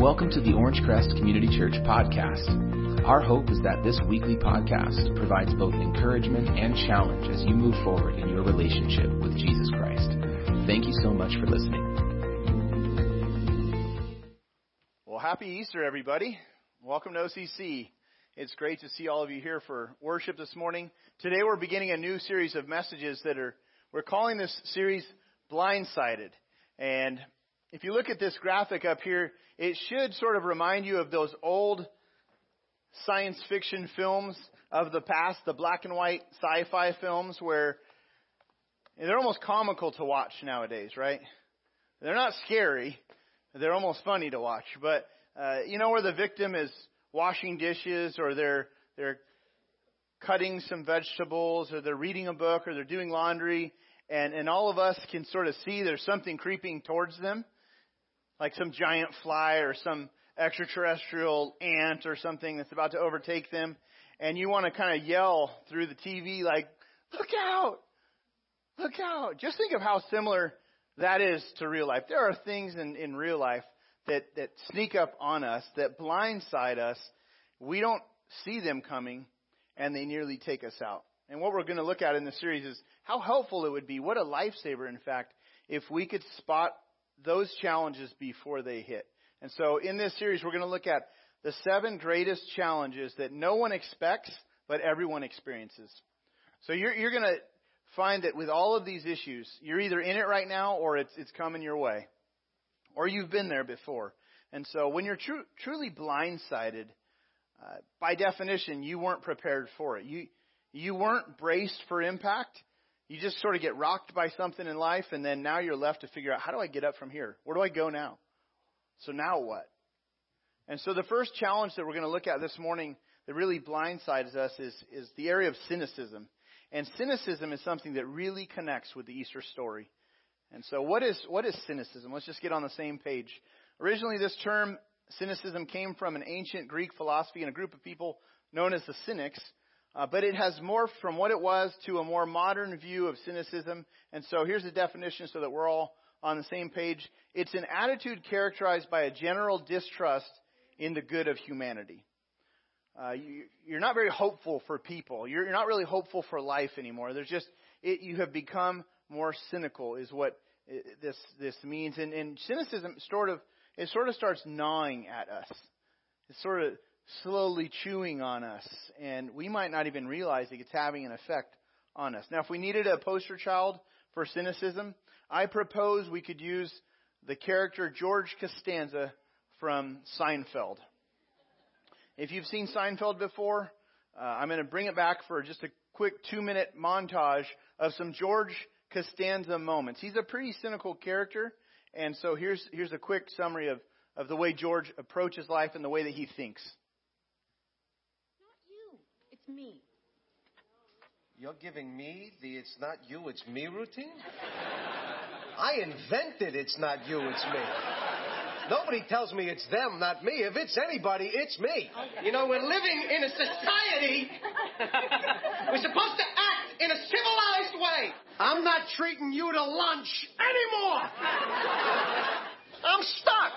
Welcome to the Orangecrest Community Church podcast. Our hope is that this weekly podcast provides both encouragement and challenge as you move forward in your relationship with Jesus Christ. Thank you so much for listening. Well, happy Easter, everybody. Welcome to OCC. It's great to see all of you here for worship this morning. Today we're beginning a new series of messages that are, we're calling this series Blindsided. And if you look at this graphic up here, it should sort of remind you of those old science fiction films of the past, the black and white sci-fi films where they're almost comical to watch nowadays, right? They're not scary. They're almost funny to watch. But, uh, you know, where the victim is washing dishes or they're, they're cutting some vegetables or they're reading a book or they're doing laundry and, and all of us can sort of see there's something creeping towards them like some giant fly or some extraterrestrial ant or something that's about to overtake them, and you want to kind of yell through the TV like, look out! Look out! Just think of how similar that is to real life. There are things in, in real life that, that sneak up on us, that blindside us. We don't see them coming, and they nearly take us out. And what we're going to look at in this series is how helpful it would be, what a lifesaver, in fact, if we could spot those challenges before they hit. And so in this series, we're going to look at the seven greatest challenges that no one expects, but everyone experiences. So you're, you're going to find that with all of these issues, you're either in it right now or it's, it's coming your way. Or you've been there before. And so when you're tru- truly blindsided, uh, by definition, you weren't prepared for it. You, you weren't braced for impact. You just sort of get rocked by something in life, and then now you're left to figure out how do I get up from here? Where do I go now? So now what? And so the first challenge that we're going to look at this morning that really blindsides us is, is the area of cynicism. And cynicism is something that really connects with the Easter story. And so what is, what is cynicism? Let's just get on the same page. Originally, this term, cynicism, came from an ancient Greek philosophy and a group of people known as the Cynics. Uh, but it has morphed from what it was to a more modern view of cynicism. And so here's the definition so that we're all on the same page. It's an attitude characterized by a general distrust in the good of humanity. Uh, you, you're not very hopeful for people. You're, you're not really hopeful for life anymore. There's just it, you have become more cynical, is what it, this this means. And, and cynicism sort of it sort of starts gnawing at us. It sort of slowly chewing on us, and we might not even realize that it's having an effect on us. Now, if we needed a poster child for cynicism, I propose we could use the character George Costanza from Seinfeld. If you've seen Seinfeld before, uh, I'm going to bring it back for just a quick two minute montage of some George Costanza moments. He's a pretty cynical character, and so here's, here's a quick summary of, of the way George approaches life and the way that he thinks me. You're giving me the it's not you, it's me routine? I invented it's not you, it's me. Nobody tells me it's them, not me. If it's anybody, it's me. Okay. You know, we're living in a society. we're supposed to act in a civilized way. I'm not treating you to lunch anymore. I'm stuck.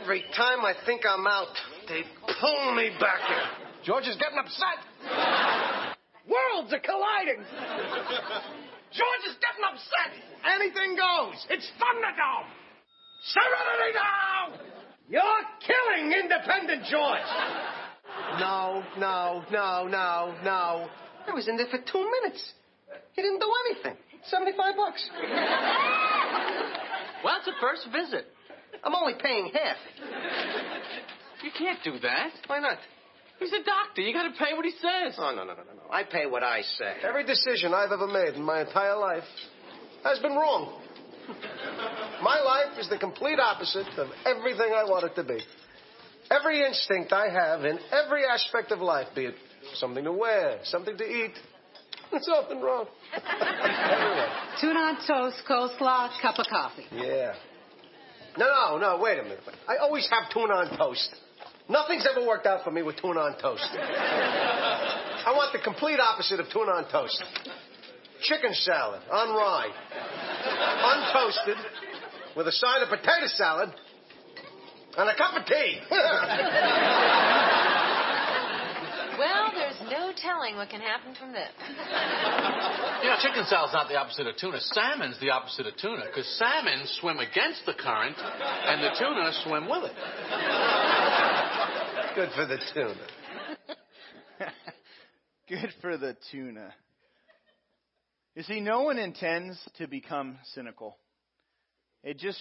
Every time I think I'm out, they pull me back in. George is getting upset. Worlds are colliding. George is getting upset. Anything goes. It's Thunderdome. Serenity now! You're killing independent George. No, no, no, no, no. I was in there for two minutes. He didn't do anything. 75 bucks. Well, it's a first visit. I'm only paying half. You can't do that. Why not? He's a doctor. You got to pay what he says. Oh, no, no, no, no, no. I pay what I say. Every decision I've ever made in my entire life has been wrong. my life is the complete opposite of everything I want it to be. Every instinct I have in every aspect of life, be it something to wear, something to eat, it's often wrong. Tuna on toast, coleslaw, cup of coffee. Yeah. No, no, no, wait a minute. I always have tuna on toast. Nothing's ever worked out for me with tuna on toast. I want the complete opposite of tuna on toast. Chicken salad on rye, untoasted, with a side of potato salad, And a cup of tea. Well, there's no telling what can happen from this. You know, chicken salad's not the opposite of tuna. Salmon's the opposite of tuna, because salmon swim against the current, and the tuna swim with it. Good for the tuna. Good for the tuna. You see, no one intends to become cynical. It just,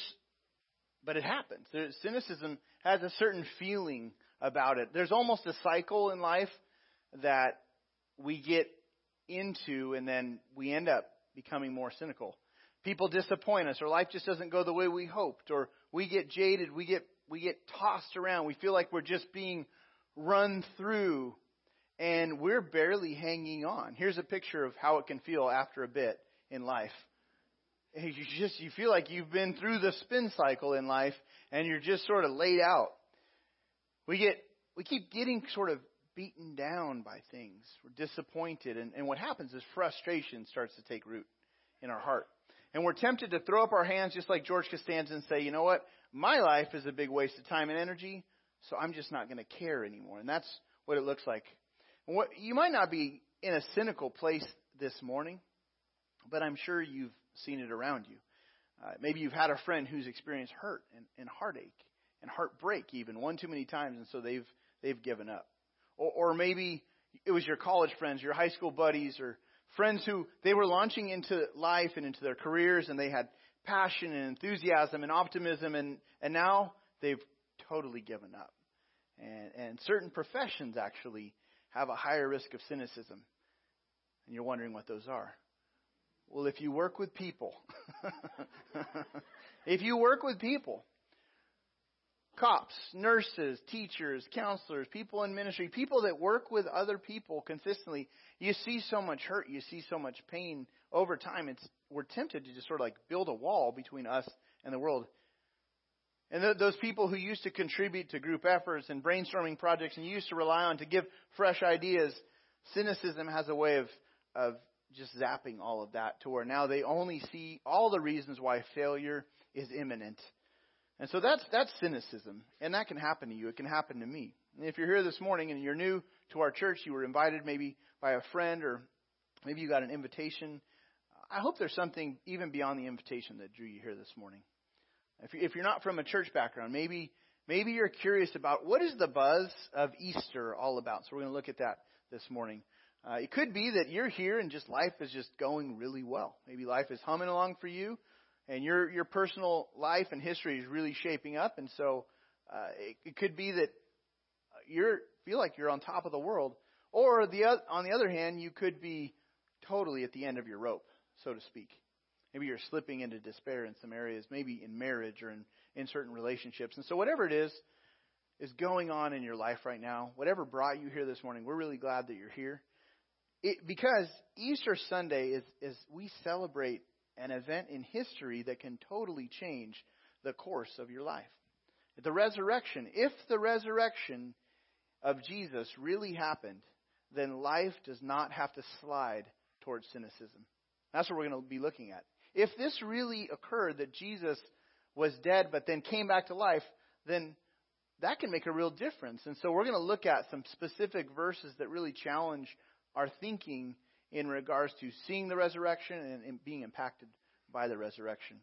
but it happens. There, cynicism has a certain feeling about it. There's almost a cycle in life that we get into and then we end up becoming more cynical. People disappoint us or life just doesn't go the way we hoped or we get jaded, we get we get tossed around. We feel like we're just being run through and we're barely hanging on. Here's a picture of how it can feel after a bit in life. You just you feel like you've been through the spin cycle in life and you're just sort of laid out. We get we keep getting sort of beaten down by things. We're disappointed. And, and what happens is frustration starts to take root in our heart. And we're tempted to throw up our hands just like George Costanza and say, you know what? My life is a big waste of time and energy, so I'm just not going to care anymore. And that's what it looks like. what, you might not be in a cynical place this morning, but I'm sure you've seen it around you. Uh, maybe you've had a friend who's experienced hurt and, and heartache and heartbreak even one too many times, and so they've they've given up. Or, or maybe it was your college friends, your high school buddies, or friends who they were launching into life and into their careers and they had passion and enthusiasm and optimism and, and now they've totally given up. And, and certain professions actually have a higher risk of cynicism. And you're wondering what those are. Well, if you work with people, if you work with people, cops, nurses, teachers, counselors, people in ministry, people that work with other people consistently, you see so much hurt, you see so much pain over time. It's we're tempted to just sort of like build a wall between us and the world. And th- those people who used to contribute to group efforts and brainstorming projects and used to rely on to give fresh ideas, cynicism has a way of of just zapping all of that to where now they only see all the reasons why failure is imminent and so that's that's cynicism, and that can happen to you. It can happen to me. And if you're here this morning and you're new to our church, you were invited maybe by a friend, or maybe you got an invitation. I hope there's something even beyond the invitation that drew you here this morning. If if you're not from a church background, maybe maybe you're curious about what is the buzz of Easter all about. So we're going to look at that this morning. Uh, it could be that you're here and just life is just going really well. Maybe life is humming along for you and your your personal life and history is really shaping up, and so uh, it, it could be that you feel like you're on top of the world, or the on the other hand, you could be totally at the end of your rope, so to speak. Maybe you're slipping into despair in some areas, maybe in marriage or in, in certain relationships. And so, whatever it is, is going on in your life right now, whatever brought you here this morning, we're really glad that you're here. It, because Easter Sunday is, is we celebrate an event in history that can totally change the course of your life. The resurrection, if the resurrection of Jesus really happened, then life does not have to slide towards cynicism. That's what we're going to be looking at. If this really occurred, that Jesus was dead but then came back to life, then that can make a real difference. And so we're going to look at some specific verses that really challenge our thinking in regards to seeing the resurrection and, and being impacted by the resurrection.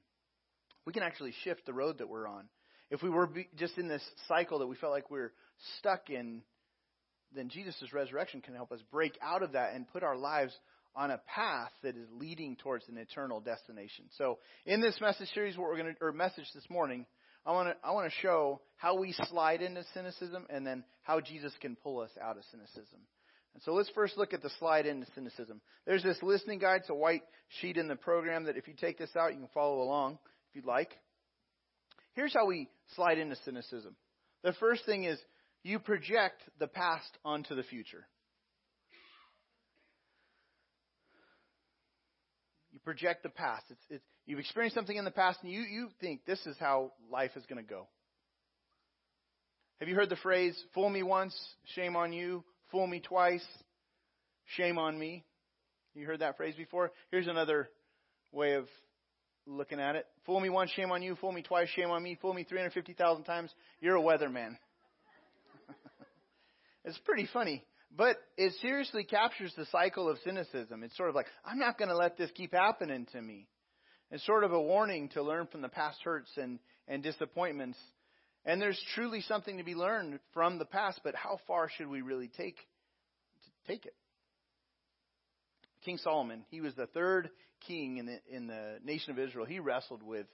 We can actually shift the road that we're on. If we were just in this cycle that we felt like we we're stuck in, then Jesus' resurrection can help us break out of that and put our lives on a path that is leading towards an eternal destination. So, in this message series, what we're going to, or message this morning, I want to, I want to show how we slide into cynicism and then how Jesus can pull us out of cynicism. And so let's first look at the slide into cynicism. There's this listening guide. It's a white sheet in the program that if you take this out, you can follow along if you'd like. Here's how we slide into cynicism. The first thing is you project the past onto the future. You project the past. It's, it's, you've experienced something in the past, and you, you think this is how life is going to go. Have you heard the phrase, fool me once, shame on you, Fool me twice, shame on me. You heard that phrase before? Here's another way of looking at it. Fool me once, shame on you. Fool me twice, shame on me. Fool me 350,000 times, you're a weatherman. it's pretty funny. But it seriously captures the cycle of cynicism. It's sort of like, I'm not going to let this keep happening to me. It's sort of a warning to learn from the past hurts and, and disappointments. And there's truly something to be learned from the past, but how far should we really take take it? King Solomon, he was the third king in the in the nation of Israel. He wrestled with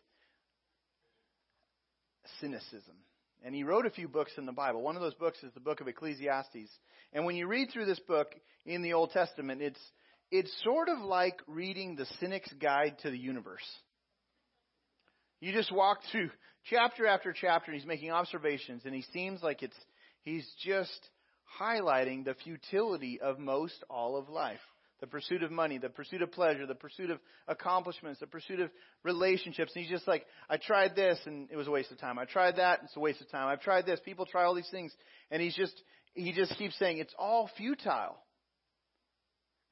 cynicism. And he wrote a few books in the Bible. One of those books is the book of Ecclesiastes. And when you read through this book in the Old Testament, it's it's sort of like reading the cynic's guide to the universe. You just walk through chapter after chapter he's making observations and he seems like it's he's just highlighting the futility of most all of life. The pursuit of money, the pursuit of pleasure, the pursuit of accomplishments, the pursuit of relationships. And he's just like, I tried this and it was a waste of time. I tried that, it's a waste of time. I've tried this. People try all these things. And he's just, he just keeps saying it's all futile.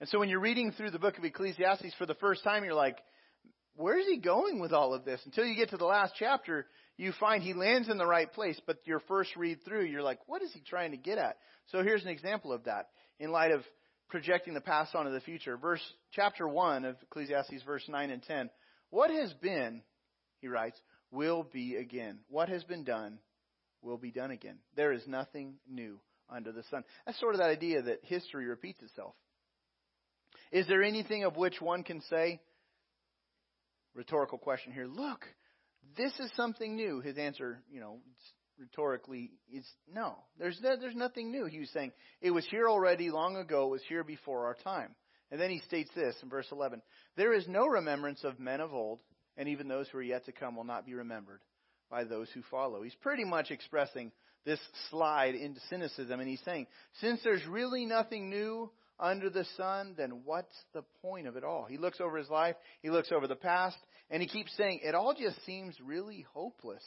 And so when you're reading through the book of Ecclesiastes for the first time, you're like, where is he going with all of this? Until you get to the last chapter, you find he lands in the right place, but your first read through, you're like, what is he trying to get at? So here's an example of that in light of projecting the past onto the future. Verse chapter 1 of Ecclesiastes verse 9 and 10. What has been, he writes, will be again. What has been done will be done again. There is nothing new under the sun. That's sort of that idea that history repeats itself. Is there anything of which one can say, rhetorical question here, look, this is something new? His answer, you know, rhetorically is no. There's no, there's nothing new. He was saying it was here already long ago. It was here before our time. And then he states this in verse 11: There is no remembrance of men of old, and even those who are yet to come will not be remembered by those who follow. He's pretty much expressing this slide into cynicism, and he's saying, since there's really nothing new under the sun, then what's the point of it all? He looks over his life, he looks over the past, and he keeps saying, it all just seems really hopeless.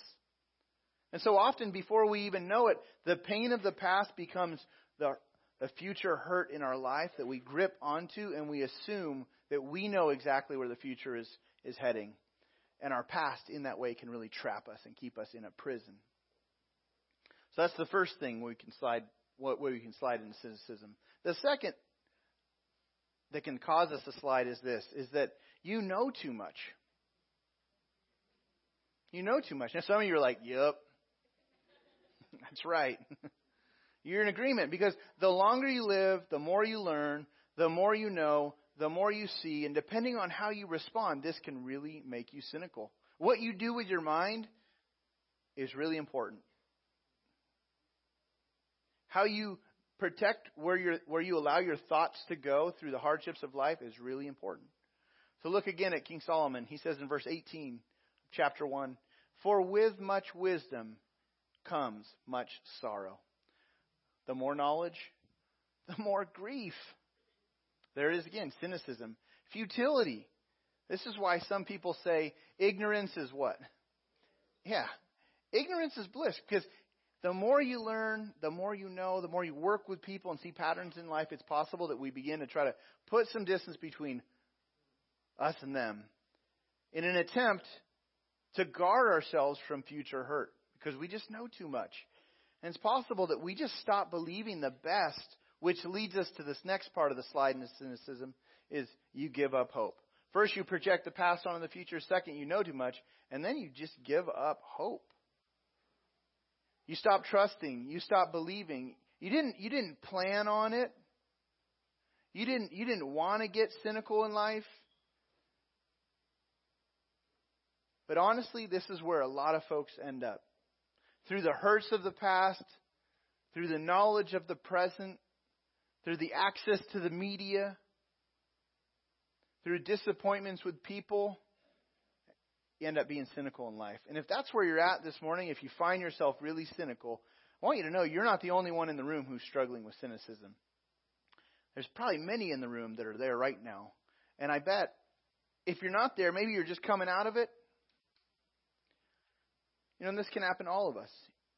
And so often, before we even know it, the pain of the past becomes the, the future hurt in our life that we grip onto, and we assume that we know exactly where the future is, is heading. And our past, in that way, can really trap us and keep us in a prison. So that's the first thing we can slide, what we can slide into cynicism. The second that can cause us to slide is this: is that you know too much. You know too much. Now, some of you are like, "Yep, that's right. You're in agreement because the longer you live, the more you learn, the more you know, the more you see, and depending on how you respond, this can really make you cynical. What you do with your mind is really important. How you protect where you where you allow your thoughts to go through the hardships of life is really important. So look again at King Solomon. He says in verse 18, chapter 1, "For with much wisdom comes much sorrow. The more knowledge, the more grief. There it is again, cynicism. Futility. This is why some people say ignorance is what? Yeah. Ignorance is bliss because the more you learn, the more you know, the more you work with people and see patterns in life, it's possible that we begin to try to put some distance between us and them in an attempt to guard ourselves from future hurt because we just know too much. And it's possible that we just stop believing the best, which leads us to this next part of the slide in cynicism is you give up hope. First, you project the past onto the future. Second, you know too much. And then you just give up hope. You stop trusting. You stop believing. You didn't, you didn't plan on it. You didn't, you didn't want to get cynical in life. But honestly, this is where a lot of folks end up through the hurts of the past, through the knowledge of the present, through the access to the media, through disappointments with people, you end up being cynical in life. And if that's where you're at this morning, if you find yourself really cynical, I want you to know you're not the only one in the room who's struggling with cynicism. There's probably many in the room that are there right now. And I bet if you're not there, maybe you're just coming out of it, you know, and this can happen to all of us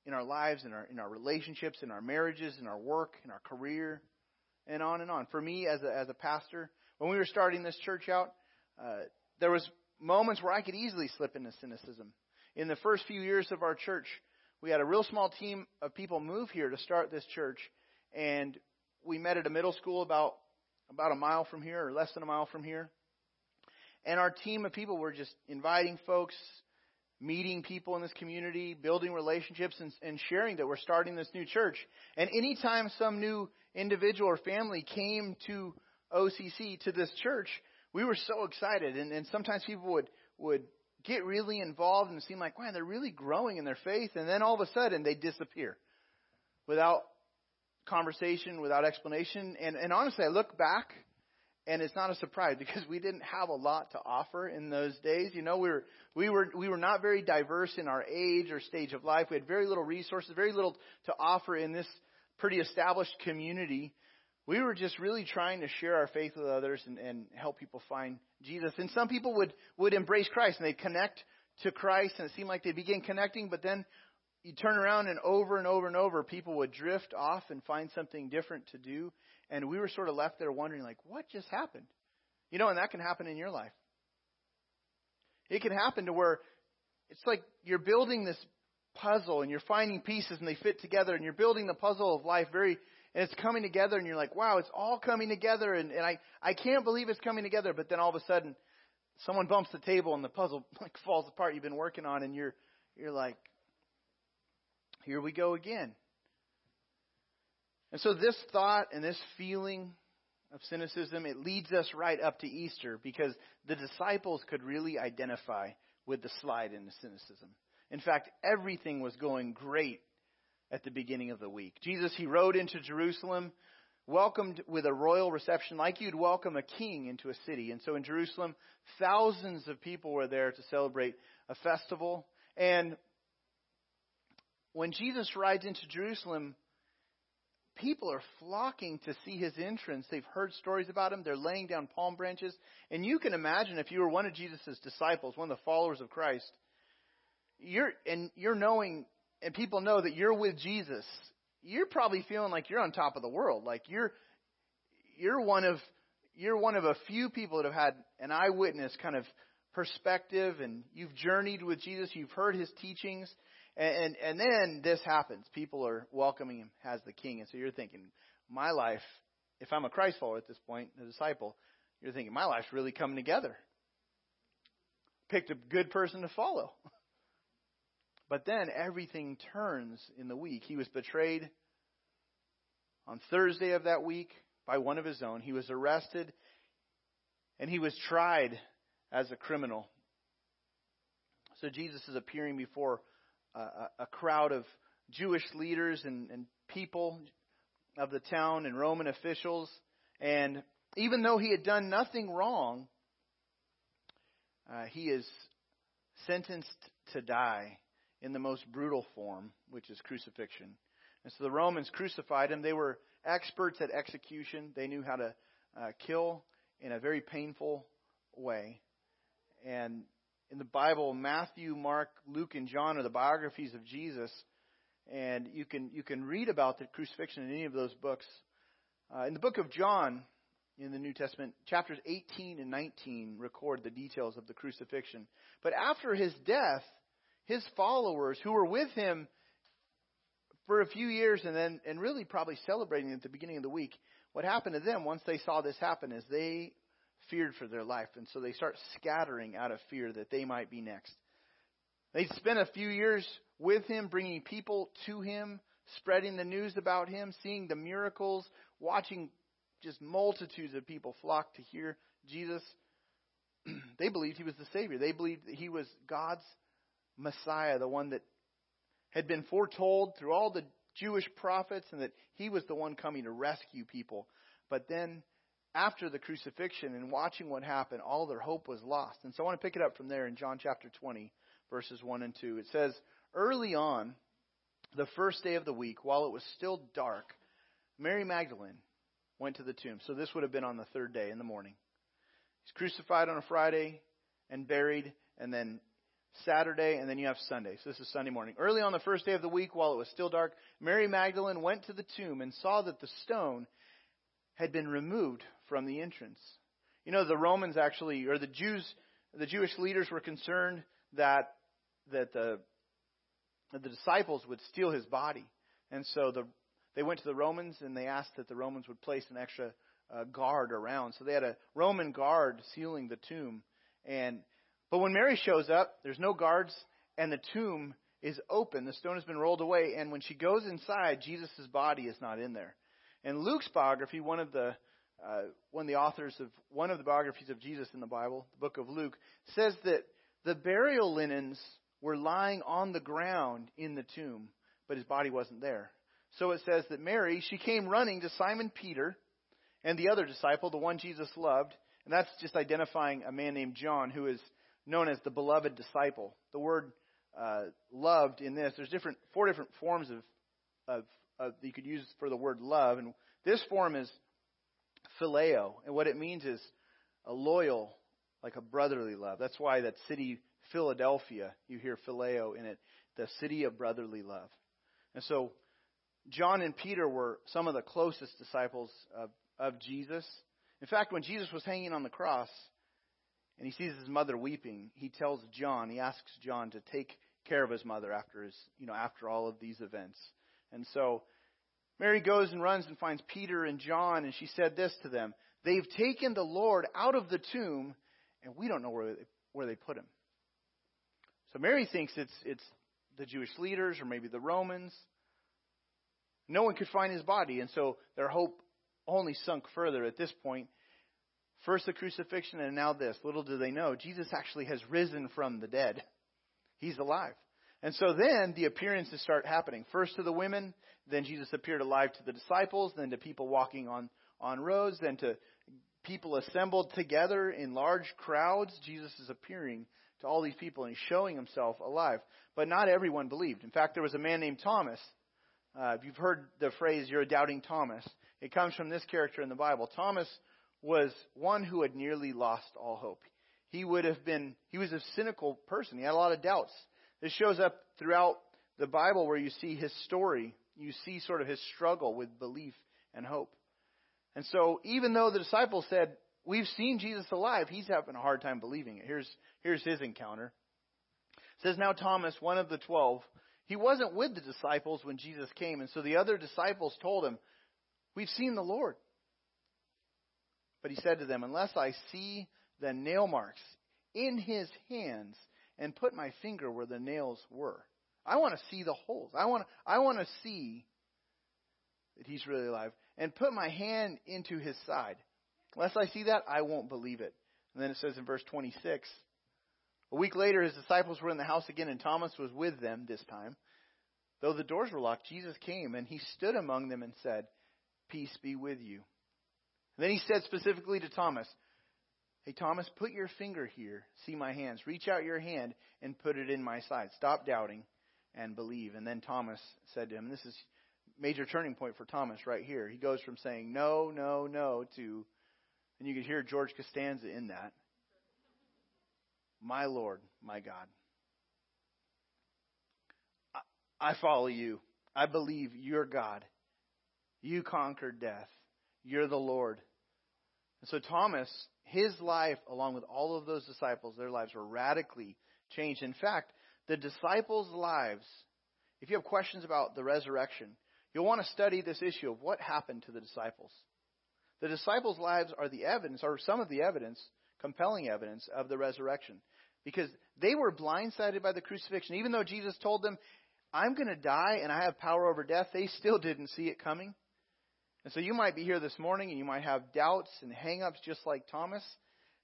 in our lives, in our in our relationships, in our marriages, in our work, in our career, and on and on. For me, as a as a pastor, when we were starting this church out, uh, there was moments where I could easily slip into cynicism. In the first few years of our church, we had a real small team of people move here to start this church, and we met at a middle school about about a mile from here, or less than a mile from here. And our team of people were just inviting folks, meeting people in this community, building relationships, and, and sharing that we're starting this new church. And anytime some new individual or family came to OCC to this church, we were so excited. And, and sometimes people would would get really involved and seem like, wow, they're really growing in their faith, and then all of a sudden they disappear without conversation, without explanation. And, and honestly, I look back and it's not a surprise because we didn't have a lot to offer in those days. You know, we were we were we were not very diverse in our age or stage of life. We had very little resources, very little to offer in this pretty established community. We were just really trying to share our faith with others and, and help people find Jesus. And some people would would embrace Christ and they'd connect to Christ and it seemed like they begin connecting, but then you turn around and over and over and over people would drift off and find something different to do and we were sort of left there wondering, like, what just happened? You know, and that can happen in your life. It can happen to where it's like you're building this puzzle and you're finding pieces and they fit together and you're building the puzzle of life very and it's coming together and you're like, wow, it's all coming together and, and I, I can't believe it's coming together, but then all of a sudden someone bumps the table and the puzzle like falls apart you've been working on and you're you're like here we go again. And so this thought and this feeling of cynicism, it leads us right up to Easter because the disciples could really identify with the slide into cynicism. In fact, everything was going great at the beginning of the week. Jesus, he rode into Jerusalem, welcomed with a royal reception like you'd welcome a king into a city. And so in Jerusalem, thousands of people were there to celebrate a festival. And when Jesus rides into Jerusalem, people are flocking to see his entrance. They've heard stories about him. They're laying down palm branches. And you can imagine if you were one of Jesus' disciples, one of the followers of Christ, you're, and you're knowing, and people know that you're with Jesus, you're probably feeling like you're on top of the world. Like you're, you're one of, you're one of a few people that have had an eyewitness kind of perspective and you've journeyed with Jesus. You've heard his teachings and, and, and then this happens. People are welcoming him as the king. And so you're thinking, my life, if I'm a Christ follower at this point, a disciple, you're thinking, my life's really coming together. Picked a good person to follow. But then everything turns in the week. He was betrayed on Thursday of that week by one of his own. He was arrested and he was tried as a criminal. So Jesus is appearing before a, crowd of Jewish leaders and, and people of the town and Roman officials. And even though he had done nothing wrong, uh, he is sentenced to die in the most brutal form, which is crucifixion. And so the Romans crucified him. They were experts at execution. They knew how to uh, kill in a very painful way. And in the Bible, Matthew, Mark, Luke, and John are the biographies of Jesus, and you can you can read about the crucifixion in any of those books. Uh, in the book of John, in the New Testament, chapters 18 and 19 record the details of the crucifixion. But after his death, his followers who were with him for a few years and then and really probably celebrating at the beginning of the week, what happened to them once they saw this happen is they feared for their life. And so they start scattering out of fear that they might be next. They spent a few years with him, bringing people to him, spreading the news about him, seeing the miracles, watching just multitudes of people flock to hear Jesus. they believed he was the Savior. They believed that he was God's Messiah, the one that had been foretold through all the Jewish prophets, and that he was the one coming to rescue people. But then after the crucifixion and watching what happened, all their hope was lost. And so I want to pick it up from there in John chapter 20, verses 1 and 2. It says, Early on, the first day of the week, while it was still dark, Mary Magdalene went to the tomb. So this would have been on the third day in the morning. He's crucified on a Friday and buried, and then Saturday, and then you have Sunday. So this is Sunday morning. Early on the first day of the week, while it was still dark, Mary Magdalene went to the tomb and saw that the stone had been removed from the entrance. You know, the Romans actually, or the Jews, the Jewish leaders were concerned that that the that the disciples would steal his body, and so the they went to the Romans and they asked that the Romans would place an extra uh, guard around. So they had a Roman guard sealing the tomb, and but when Mary shows up, there's no guards, and the tomb is open. The stone has been rolled away, and when she goes inside, Jesus' body is not in there. And Luke's biography, one of the uh, one of the authors of one of the biographies of Jesus in the Bible, the book of Luke, says that the burial linens were lying on the ground in the tomb, but his body wasn't there. So it says that Mary, she came running to Simon Peter and the other disciple, the one Jesus loved, and that's just identifying a man named John who is known as the beloved disciple. The word uh, loved in this, there's different four different forms of, of, of you could use for the word love, and this form is phileo, and what it means is a loyal, like a brotherly love. That's why that city, Philadelphia, you hear phileo in it, the city of brotherly love. And so, John and Peter were some of the closest disciples of, of Jesus. In fact, when Jesus was hanging on the cross and he sees his mother weeping, he tells John, he asks John to take care of his mother after his, you know, after all of these events. And so Mary goes and runs and finds Peter and John, and she said this to them They've taken the Lord out of the tomb, and we don't know where they, where they put him. So Mary thinks it's, it's the Jewish leaders or maybe the Romans. No one could find his body, and so their hope only sunk further at this point. First the crucifixion, and now this. Little do they know, Jesus actually has risen from the dead. He's alive. And so then the appearances start happening. First to the women, then Jesus appeared alive to the disciples, then to people walking on, on roads, then to people assembled together in large crowds. Jesus is appearing to all these people and he's showing himself alive. But not everyone believed. In fact, there was a man named Thomas. Uh, if you've heard the phrase, you're a doubting Thomas, it comes from this character in the Bible. Thomas was one who had nearly lost all hope. He would have been, he was a cynical person. He had a lot of doubts. This shows up throughout the Bible where you see his story. You see sort of his struggle with belief and hope. And so even though the disciples said, We've seen Jesus alive, he's having a hard time believing it. Here's, here's his encounter. It says now Thomas, one of the twelve, he wasn't with the disciples when Jesus came, and so the other disciples told him, We've seen the Lord. But he said to them, Unless I see the nail marks in his hands and put my finger where the nails were. I want to see the holes. I want I want to see that he's really alive and put my hand into his side. Unless I see that, I won't believe it. And then it says in verse 26, a week later his disciples were in the house again and Thomas was with them this time. Though the doors were locked, Jesus came and he stood among them and said, "Peace be with you." And then he said specifically to Thomas, Hey, Thomas, put your finger here. See my hands. Reach out your hand and put it in my side. Stop doubting and believe. And then Thomas said to him, this is major turning point for Thomas right here. He goes from saying no, no, no to, and you can hear George Costanza in that. My Lord, my God. I follow you. I believe you're God. You conquered death. You're the Lord. And so Thomas his life, along with all of those disciples, their lives were radically changed. In fact, the disciples' lives, if you have questions about the resurrection, you'll want to study this issue of what happened to the disciples. The disciples' lives are the evidence, or some of the evidence, compelling evidence of the resurrection. Because they were blindsided by the crucifixion. Even though Jesus told them, I'm going to die and I have power over death, they still didn't see it coming. And so you might be here this morning and you might have doubts and hangups just like Thomas.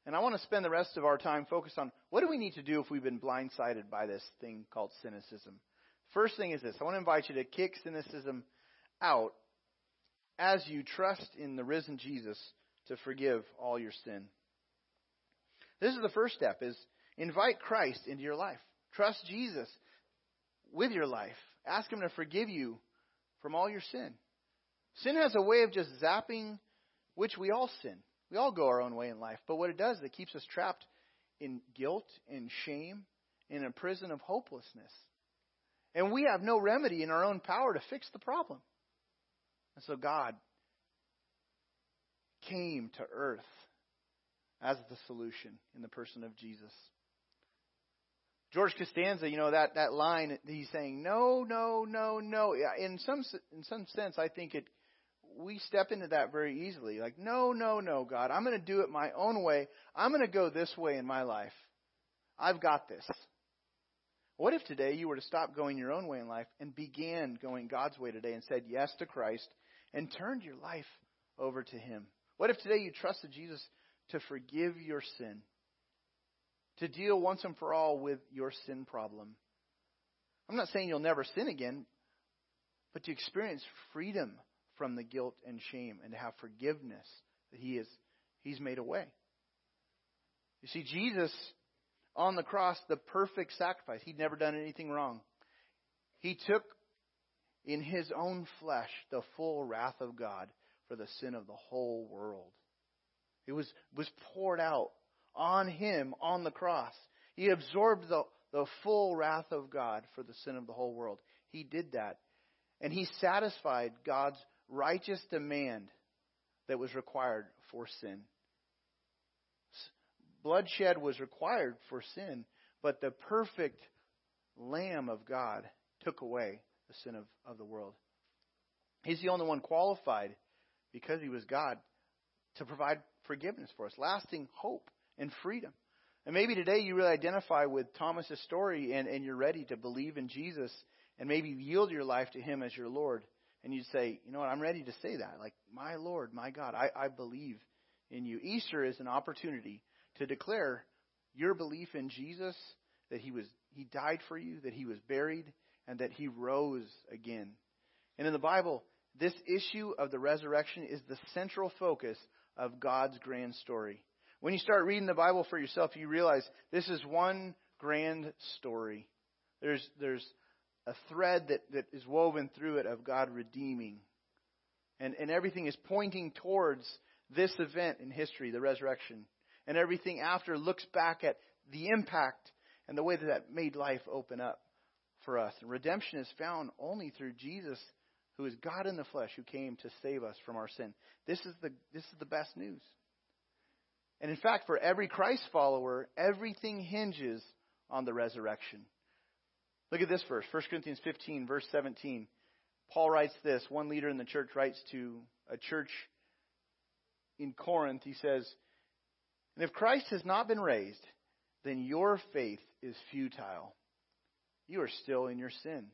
And I want to spend the rest of our time focused on what do we need to do if we've been blindsided by this thing called cynicism. First thing is this I want to invite you to kick cynicism out as you trust in the risen Jesus to forgive all your sin. This is the first step is invite Christ into your life. Trust Jesus with your life. Ask him to forgive you from all your sin. Sin has a way of just zapping, which we all sin. We all go our own way in life. But what it does is it keeps us trapped in guilt and shame in a prison of hopelessness. And we have no remedy in our own power to fix the problem. And so God came to earth as the solution in the person of Jesus. George Costanza, you know that that line he's saying no, no, no, no. In some in some sense, I think it we step into that very easily. Like no, no, no, God, I'm going to do it my own way. I'm going to go this way in my life. I've got this. What if today you were to stop going your own way in life and began going God's way today and said yes to Christ and turned your life over to Him? What if today you trusted Jesus to forgive your sin? to deal once and for all with your sin problem. I'm not saying you'll never sin again, but to experience freedom from the guilt and shame and to have forgiveness that he is he's made a way. You see Jesus on the cross the perfect sacrifice. He'd never done anything wrong. He took in his own flesh the full wrath of God for the sin of the whole world. It was was poured out on him on the cross. He absorbed the, the full wrath of God for the sin of the whole world. He did that. And he satisfied God's righteous demand that was required for sin. Bloodshed was required for sin, but the perfect Lamb of God took away the sin of, of the world. He's the only one qualified, because he was God, to provide forgiveness for us, lasting hope and freedom. And maybe today you really identify with Thomas's story and, and you're ready to believe in Jesus and maybe yield your life to Him as your Lord. And you'd say, you know what, I'm ready to say that. Like, my Lord, my God, I, I believe in you. Easter is an opportunity to declare your belief in Jesus, that He was He died for you, that He was buried, and that He rose again. And in the Bible, this issue of the resurrection is the central focus of God's grand story. When you start reading the Bible for yourself, you realize this is one grand story. There's, there's a thread that, that is woven through it of God redeeming. And, and everything is pointing towards this event in history, the resurrection. And everything after looks back at the impact and the way that that made life open up for us. And redemption is found only through Jesus, who is God in the flesh, who came to save us from our sin. This is the, this is the best news. And in fact, for every Christ follower, everything hinges on the resurrection. Look at this verse, 1 Corinthians 15, verse 17. Paul writes this. One leader in the church writes to a church in Corinth. He says, And if Christ has not been raised, then your faith is futile. You are still in your sins.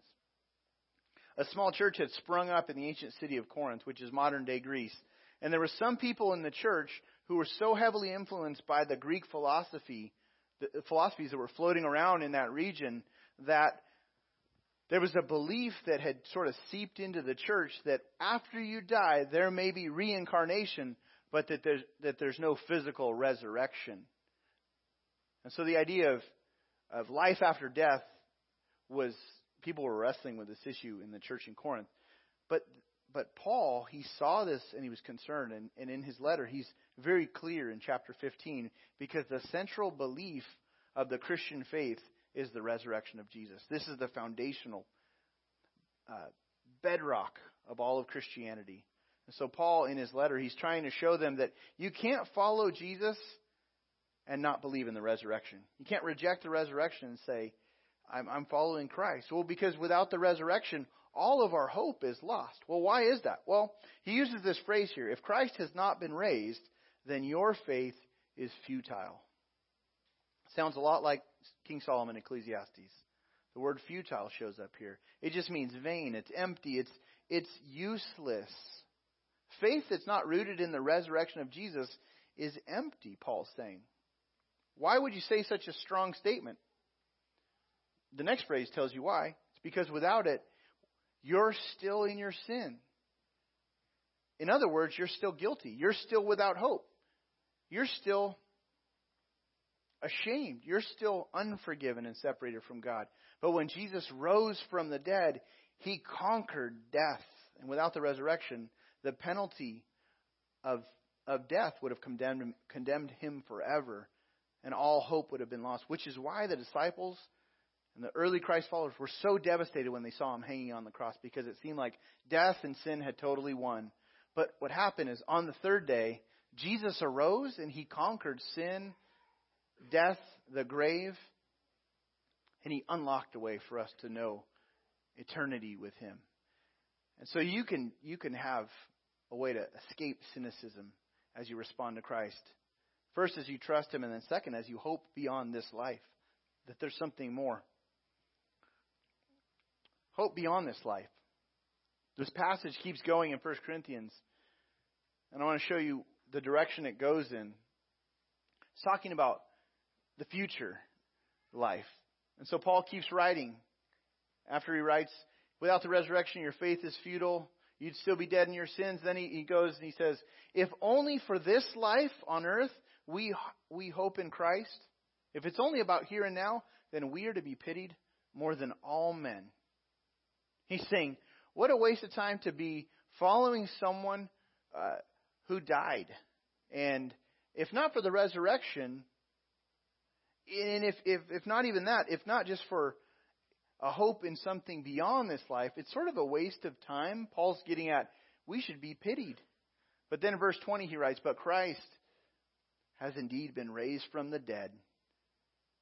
A small church had sprung up in the ancient city of Corinth, which is modern day Greece. And there were some people in the church who were so heavily influenced by the Greek philosophy, the philosophies that were floating around in that region, that there was a belief that had sort of seeped into the church that after you die, there may be reincarnation, but that there's, that there's no physical resurrection. And so the idea of, of life after death was, people were wrestling with this issue in the church in Corinth. But but Paul, he saw this and he was concerned. And, and in his letter, he's very clear in chapter 15 because the central belief of the Christian faith is the resurrection of Jesus. This is the foundational uh, bedrock of all of Christianity. And so, Paul, in his letter, he's trying to show them that you can't follow Jesus and not believe in the resurrection. You can't reject the resurrection and say, I'm, I'm following Christ. Well, because without the resurrection, all of our hope is lost. Well, why is that? Well, he uses this phrase here if Christ has not been raised, then your faith is futile. Sounds a lot like King Solomon Ecclesiastes. The word futile shows up here. It just means vain, it's empty, it's it's useless. Faith that's not rooted in the resurrection of Jesus is empty, Paul's saying. Why would you say such a strong statement? The next phrase tells you why. It's because without it, you're still in your sin. In other words, you're still guilty. You're still without hope. You're still ashamed. You're still unforgiven and separated from God. But when Jesus rose from the dead, he conquered death. And without the resurrection, the penalty of, of death would have condemned, condemned him forever, and all hope would have been lost. Which is why the disciples and the early Christ followers were so devastated when they saw him hanging on the cross because it seemed like death and sin had totally won. But what happened is on the third day, Jesus arose and he conquered sin, death, the grave, and he unlocked a way for us to know eternity with him. And so you can you can have a way to escape cynicism as you respond to Christ. First as you trust him and then second as you hope beyond this life that there's something more. Hope beyond this life. This passage keeps going in 1 Corinthians. And I want to show you the direction it goes in. It's talking about the future life. And so Paul keeps writing. After he writes, Without the resurrection, your faith is futile. You'd still be dead in your sins. Then he, he goes and he says, If only for this life on earth we, we hope in Christ, if it's only about here and now, then we are to be pitied more than all men. He's saying, What a waste of time to be following someone uh, who died. And if not for the resurrection, and if, if, if not even that, if not just for a hope in something beyond this life, it's sort of a waste of time. Paul's getting at, we should be pitied. But then in verse 20 he writes, But Christ has indeed been raised from the dead.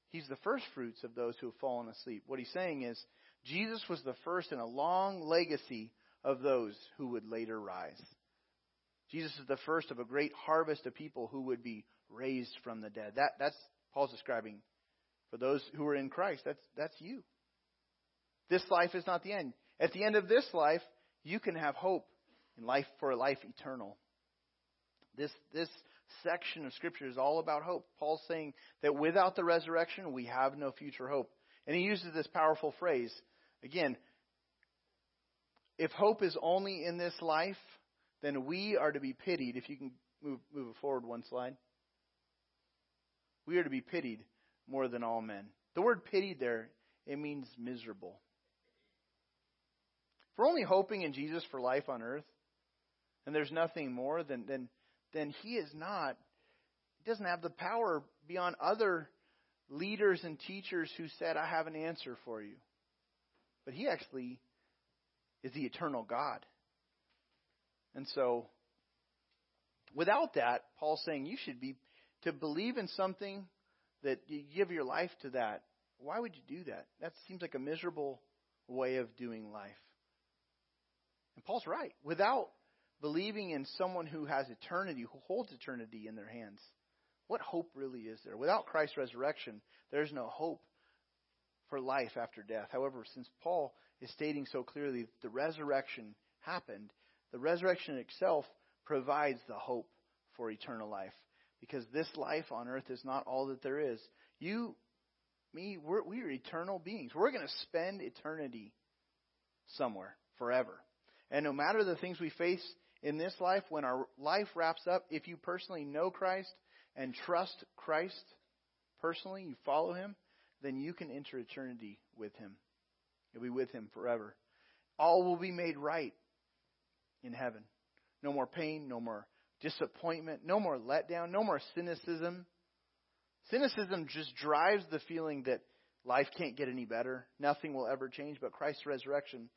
He's the first fruits of those who have fallen asleep. What he's saying is, Jesus was the first in a long legacy of those who would later rise. Jesus is the first of a great harvest of people who would be raised from the dead. That, that's Paul's describing for those who are in Christ. That's, that's you. This life is not the end. At the end of this life, you can have hope in life for a life eternal. This, this section of Scripture is all about hope. Paul's saying that without the resurrection, we have no future hope. And he uses this powerful phrase. Again, if hope is only in this life, then we are to be pitied. If you can move, move forward one slide. We are to be pitied more than all men. The word pitied there, it means miserable. If we're only hoping in Jesus for life on earth, and there's nothing more, then, then, then he is not, he doesn't have the power beyond other leaders and teachers who said, I have an answer for you. But he actually is the eternal God. And so, without that, Paul's saying you should be, to believe in something that you give your life to that. Why would you do that? That seems like a miserable way of doing life. And Paul's right. Without believing in someone who has eternity, who holds eternity in their hands, what hope really is there? Without Christ's resurrection, there's no hope for life after death. However, since Paul is stating so clearly that the resurrection happened, the resurrection itself provides the hope for eternal life. Because this life on earth is not all that there is. You, me, we're, we are eternal beings. We're going to spend eternity somewhere, forever. And no matter the things we face in this life, when our life wraps up, if you personally know Christ and trust Christ personally, you follow Him, then you can enter eternity with Him. You'll be with Him forever. All will be made right in heaven. No more pain, no more disappointment, no more letdown, no more cynicism. Cynicism just drives the feeling that life can't get any better, nothing will ever change, but Christ's resurrection,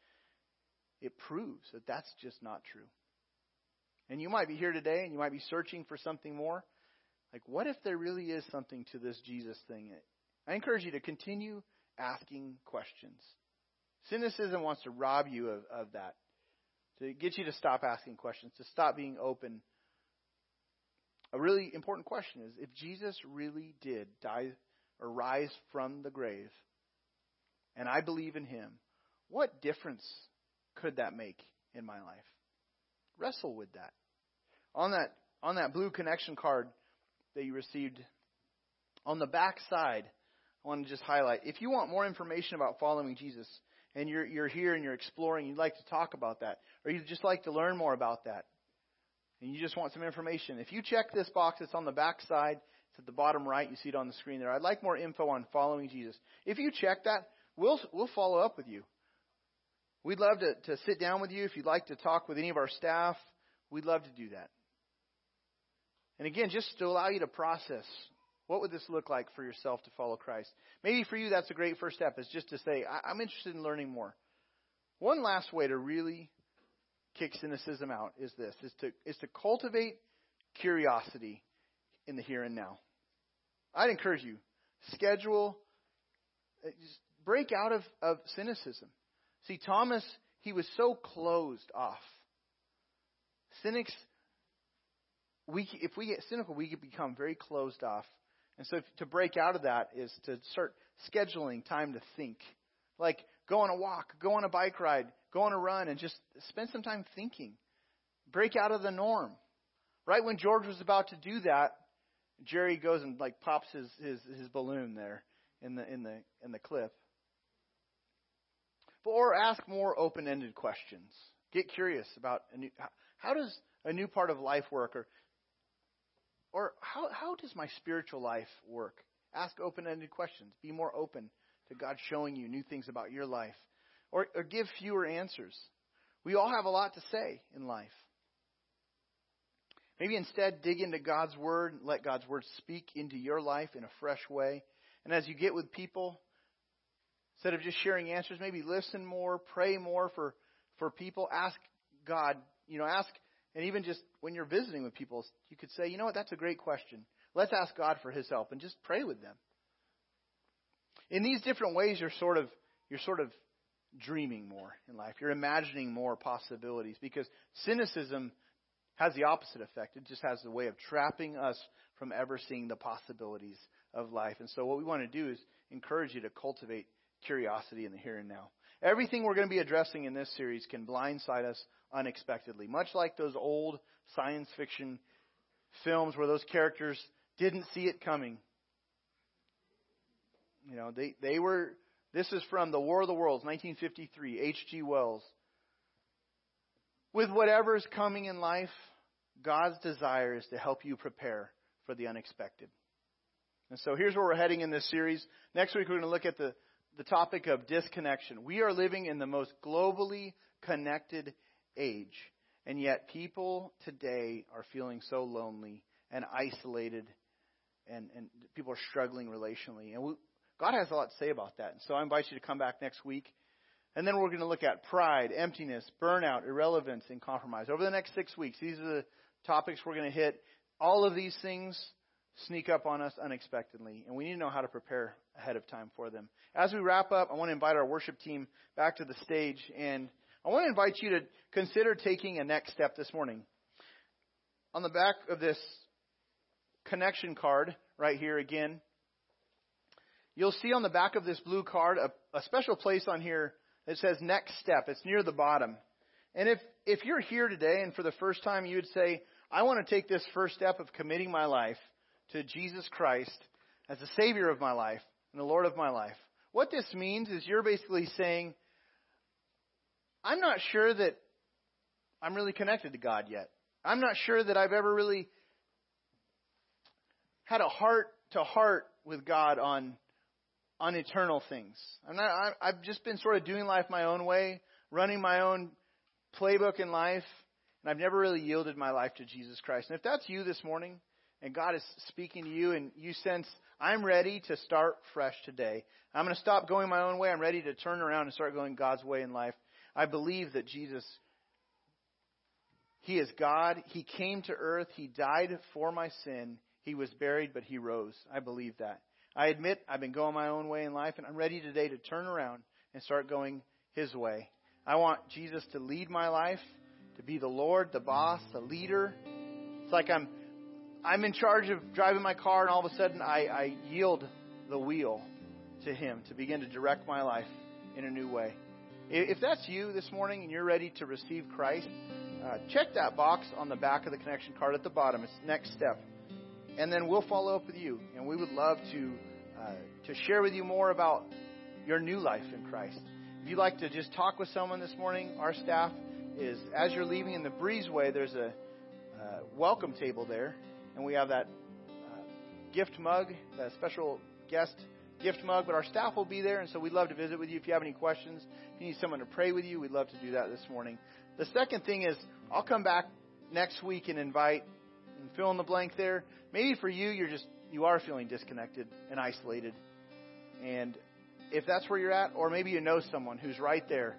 it proves that that's just not true. And you might be here today and you might be searching for something more. Like, what if there really is something to this Jesus thing? I encourage you to continue asking questions. Cynicism wants to rob you of, of that to get you to stop asking questions, to stop being open. A really important question is if Jesus really did die or rise from the grave, and I believe in him, what difference could that make in my life? Wrestle with that. On that on that blue connection card that you received, on the back side, I want to just highlight if you want more information about following Jesus, and you're, you're here and you're exploring, you'd like to talk about that, or you'd just like to learn more about that, and you just want some information, if you check this box, it's on the back side, it's at the bottom right, you see it on the screen there. I'd like more info on following Jesus. If you check that, we'll, we'll follow up with you. We'd love to, to sit down with you. If you'd like to talk with any of our staff, we'd love to do that. And again, just to allow you to process what would this look like for yourself to follow Christ? Maybe for you, that's a great first step, is just to say, I'm interested in learning more. One last way to really kick cynicism out is this, is to, is to cultivate curiosity in the here and now. I'd encourage you, schedule, uh, just break out of, of cynicism. See, Thomas, he was so closed off. Cynics, we, if we get cynical, we can become very closed off. And so if, to break out of that is to start scheduling time to think. Like go on a walk, go on a bike ride, go on a run, and just spend some time thinking. Break out of the norm. Right when George was about to do that, Jerry goes and like pops his, his, his balloon there in the in the in the clip. Or ask more open-ended questions. Get curious about a new, how, does a new part of life work, or or how how does my spiritual life work? Ask open-ended questions. Be more open to God showing you new things about your life, or, or give fewer answers. We all have a lot to say in life. Maybe instead dig into God's Word, and let God's Word speak into your life in a fresh way. And as you get with people, instead of just sharing answers, maybe listen more, pray more for, for people, ask God, you know, ask, and even just when you're visiting with people, you could say, you know what, that's a great question. Let's ask God for His help and just pray with them. In these different ways, you're sort of, you're sort of dreaming more in life. You're imagining more possibilities because cynicism has the opposite effect. It just has the way of trapping us from ever seeing the possibilities of life. And so, what we want to do is encourage you to cultivate curiosity in the here and now. Everything we're going to be addressing in this series can blindside us unexpectedly, much like those old science fiction films where those characters didn't see it coming. You know, they, they were, this is from The War of the Worlds, 1953, H.G. Wells. With whatever is coming in life, God's desire is to help you prepare for the unexpected. And so here's where we're heading in this series. Next week, we're going to look at the, the topic of disconnection. We are living in the most globally connected age, and yet people today are feeling so lonely and isolated, and, and people are struggling relationally. And we, God has a lot to say about that. And so I invite you to come back next week and then we're going to look at pride, emptiness, burnout, irrelevance, and compromise. Over the next six weeks, these are the topics we're going to hit. All of these things sneak up on us unexpectedly, and we need to know how to prepare ahead of time for them. As we wrap up, I want to invite our worship team back to the stage, and I want to invite you to consider taking a next step this morning. On the back of this connection card, right here again, you'll see on the back of this blue card a, a special place on here that says next step. It's near the bottom. And if, if you're here today and for the first time you would say, I want to take this first step of committing my life to Jesus Christ as the Savior of my life and the Lord of my life, what this means is you're basically saying, I'm not sure that I'm really connected to God yet. I'm not sure that I've ever really had a heart to heart with God on on eternal things. I'm not, I, I've just been sort of doing life my own way, running my own playbook in life, and I've never really yielded my life to Jesus Christ. And if that's you this morning, and God is speaking to you, and you sense, I'm ready to start fresh today. I'm going to stop going my own way. I'm ready to turn around and start going God's way in life. I believe that Jesus, He is God. He came to earth. He died for my sin. He was buried, but He rose. I believe that. I admit I've been going my own way in life, and I'm ready today to turn around and start going His way. I want Jesus to lead my life, to be the Lord, the boss, the leader. It's like I'm I'm in charge of driving my car, and all of a sudden I, I yield the wheel to Him to begin to direct my life in a new way. If that's you this morning and you're ready to receive Christ, uh, check that box on the back of the connection card at the bottom. It's next step and then we'll follow up with you. And we would love to to share with you more about your new life in Christ. If you'd like to just talk with someone this morning, our staff is as you're leaving in the breezeway. There's a uh, welcome table there, and we have that uh, gift mug, that special guest gift mug. But our staff will be there, and so we'd love to visit with you. If you have any questions, if you need someone to pray with you, we'd love to do that this morning. The second thing is, I'll come back next week and invite and fill in the blank there. Maybe for you, you're just you are feeling disconnected and isolated, and if that's where you're at, or maybe you know someone who's right there,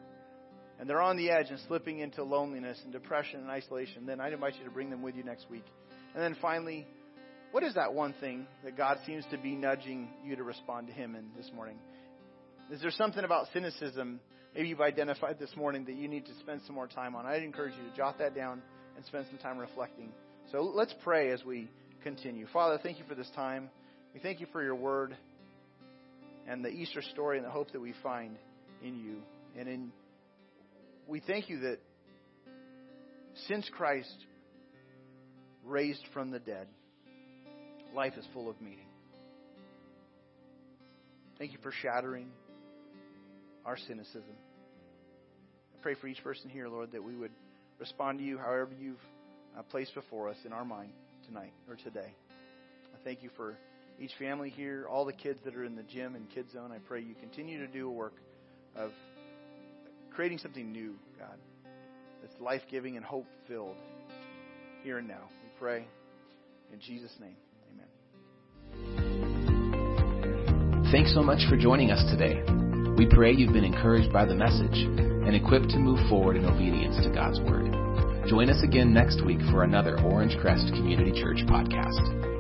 and they're on the edge and slipping into loneliness and depression and isolation, then I'd invite you to bring them with you next week And then finally, what is that one thing that God seems to be nudging you to respond to Him in this morning? Is there something about cynicism maybe you've identified this morning that you need to spend some more time on? I'd encourage you to jot that down and spend some time reflecting. So let's pray as we continue. Father, thank you for this time. We thank you for your word and the Easter story and the hope that we find in you. And in we thank you that since Christ raised from the dead, life is full of meaning. Thank you for shattering our cynicism. I pray for each person here, Lord, that we would respond to you however you've uh, placed before us in our mind tonight or today. I thank you for each family here, all the kids that are in the gym and Kids Zone. I pray you continue to do a work of creating something new, God, that's life giving and hope filled here and now. We pray in Jesus' name. Amen. Thanks so much for joining us today. We pray you've been encouraged by the message and equipped to move forward in obedience to God's Word. Join us again next week for another Orangecrest Community Church podcast.